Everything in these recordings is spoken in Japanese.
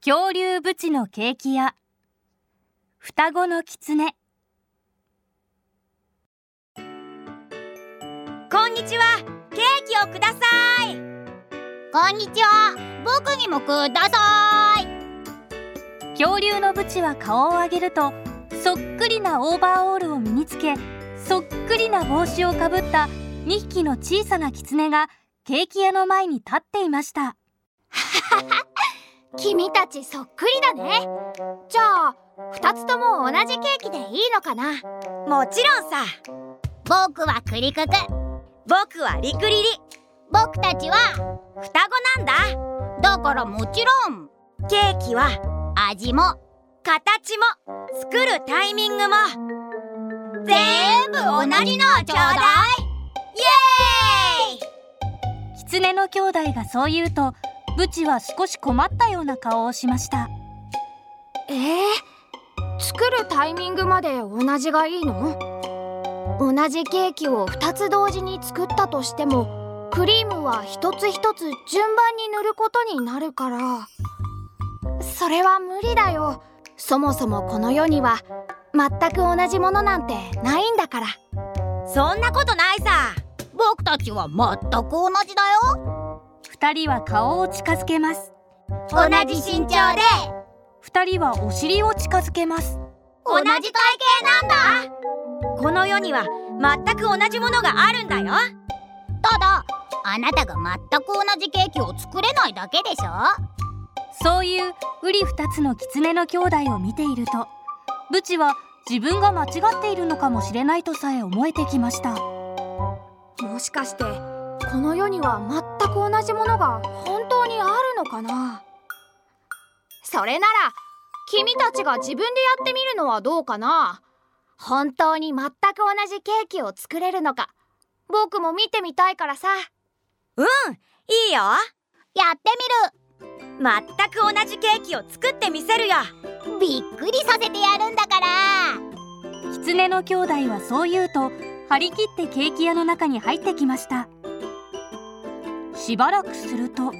恐竜ブチのケーキ屋。双子の狐。こんにちは。ケーキをください。こんにちは。僕にもください。恐竜のブチは顔を上げるとそっくりなオーバーオールを身につけそっくりな帽子をかぶった2匹の小さな狐がケーキ屋の前に立っていました 君たちそっくりだね。じゃあ2つとも同じケーキでいいのかな？もちろんさ。僕はクリクク僕はリクリリ。僕たちは双子なんだ。だからもちろん。ケーキは味も形も作るタイミングも全部同じのをちょうだい。イエーイ。狐の兄弟がそう言うとブチは少し困ったような顔をしました。えー、作るタイミングまで同じがいいの？同じケーキを2つ同時に作ったとしてもクリームは一つ一つ順番に塗ることになるから。それは無理だよ。そもそもこの世には全く同じものなんてないんだから。そんなことないさ。僕たちは全く同じだよ2人は顔を近づけます。同じ身長で。2人はお尻を近づけます。同じ体型なんだ。この世には全く同じものがあるんだよ。ただあなたが全く同じケーキを作れないだけでしょ。そういううり二つの狐の兄弟を見ているとブチは自分が間違っているのかもしれないとさえ思えてきました。もしかしてこの世には全く同じものが本当にあるのかな？それなら君たちが自分でやってみるのはどうかな？本当に全く同じケーキを作れるのか？僕も見てみたいからさ。うんいいよ。やって全く同じケーキを作ってみせるよ。みるびっくりさせてやるんだから。狐の兄弟はそう言うと張り切ってケーキ屋の中に入ってきましたしばらくすると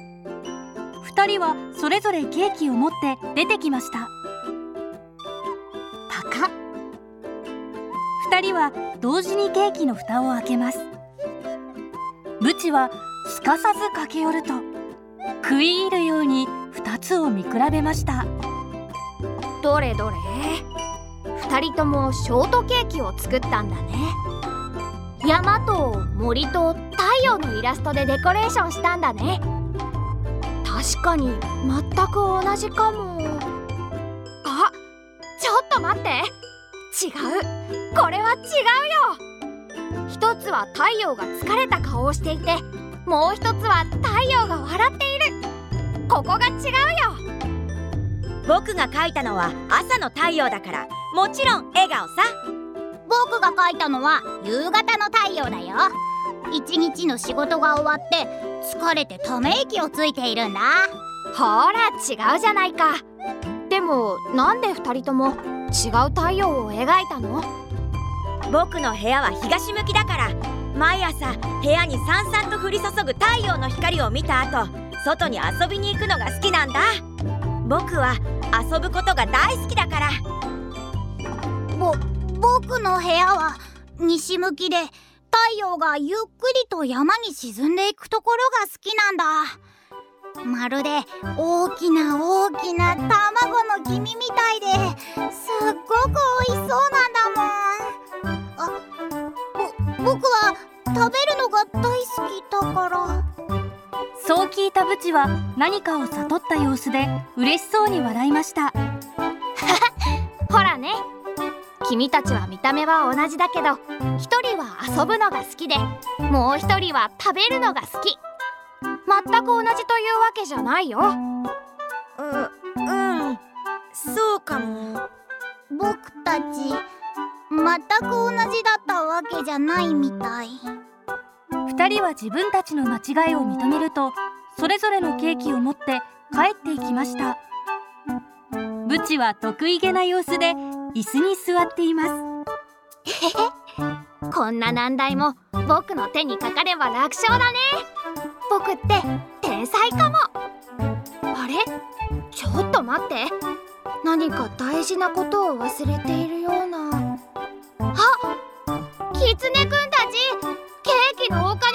2人はそれぞれケーキを持って出てきました。パカ2人は同時にケーキの蓋を開けます。ブチはすかさず駆け寄ると食い入るように2つを見比べました。どれどれ。2人ともショートケーキを作ったんだね。山と森と太陽のイラストでデコレーションしたんだね。確かに全く同じかも。あちょっと待って。違う。これは違うよ。一つは太陽が疲れた顔をしていてもう一つは太陽が笑っている。ここが違うよ。僕が描いたのは朝の太陽だからもちろん笑顔さ。僕が描いたのは夕方の太陽だよ。一日の仕事が終わって疲れてため息をついているんだ。ほら違うじゃないか。でもなんで2人とも違う太陽を描いたの？僕の部屋は東向きだから毎朝部屋にさんさんと降り注ぐ太陽の光を見た後外に遊びに行くのが好きなんだ。僕は遊ぶことが大好きだから。ぼ僕の部屋は西向きで太陽がゆっくりと山に沈んでいくところが好きなんだ。まるで大きな大きな卵の黄身みたいですっごく美味しそうなんだもん。あぼ僕は食べるのが大好きだから。そう聞いたブチは何かを悟った様子で嬉しそうに笑いました。ほらね君たちは見た目は同じだけど一人は遊遊ぶのが好きでもう一人は食べるのが好き。全く同じというわけじゃないよ。ううん。そうかも。僕たち全く同じだったわけじゃないみたい。2人は自分たちの間違いを認めるとそれぞれのケーキを持って帰っていきました。ブチは得意げな様子で椅子に座っています。こんな難題も僕の手にかかれば楽勝だね。僕って天才かも。あれ？ちょっと待って。何か大事なことを忘れているような。あキツネくんたち！ケーキのおか